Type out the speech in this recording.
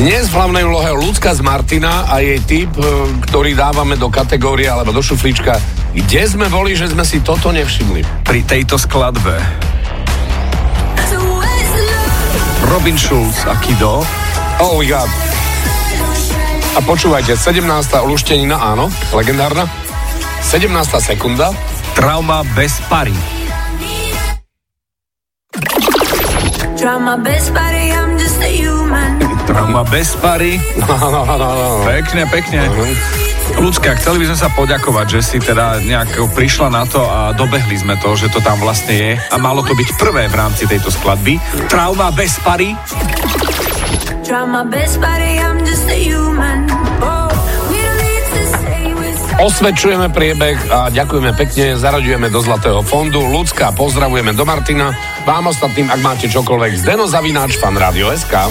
Dnes v hlavnej úlohe Lucka z Martina a jej typ, e, ktorý dávame do kategórie alebo do šuflička. Kde sme boli, že sme si toto nevšimli? Pri tejto skladbe. Robin Schulz a Kido. Oh my god. A počúvajte, 17. luštenina, áno, legendárna. 17. sekunda. Trauma bez pary. Trauma bez pary, I'm just a human. Trauma bez pary. No, no, no, no. Pekne, pekne. Ľudská, chceli by sme sa poďakovať, že si teda nejak prišla na to a dobehli sme to, že to tam vlastne je a malo to byť prvé v rámci tejto skladby. Trauma bez pary. Trauma bez I'm just a human. Osvedčujeme priebeh a ďakujeme pekne, zaraďujeme do Zlatého fondu. Ľudská, pozdravujeme do Martina. Vám ostatným, ak máte čokoľvek, zdeno zavináč fan Radio SK.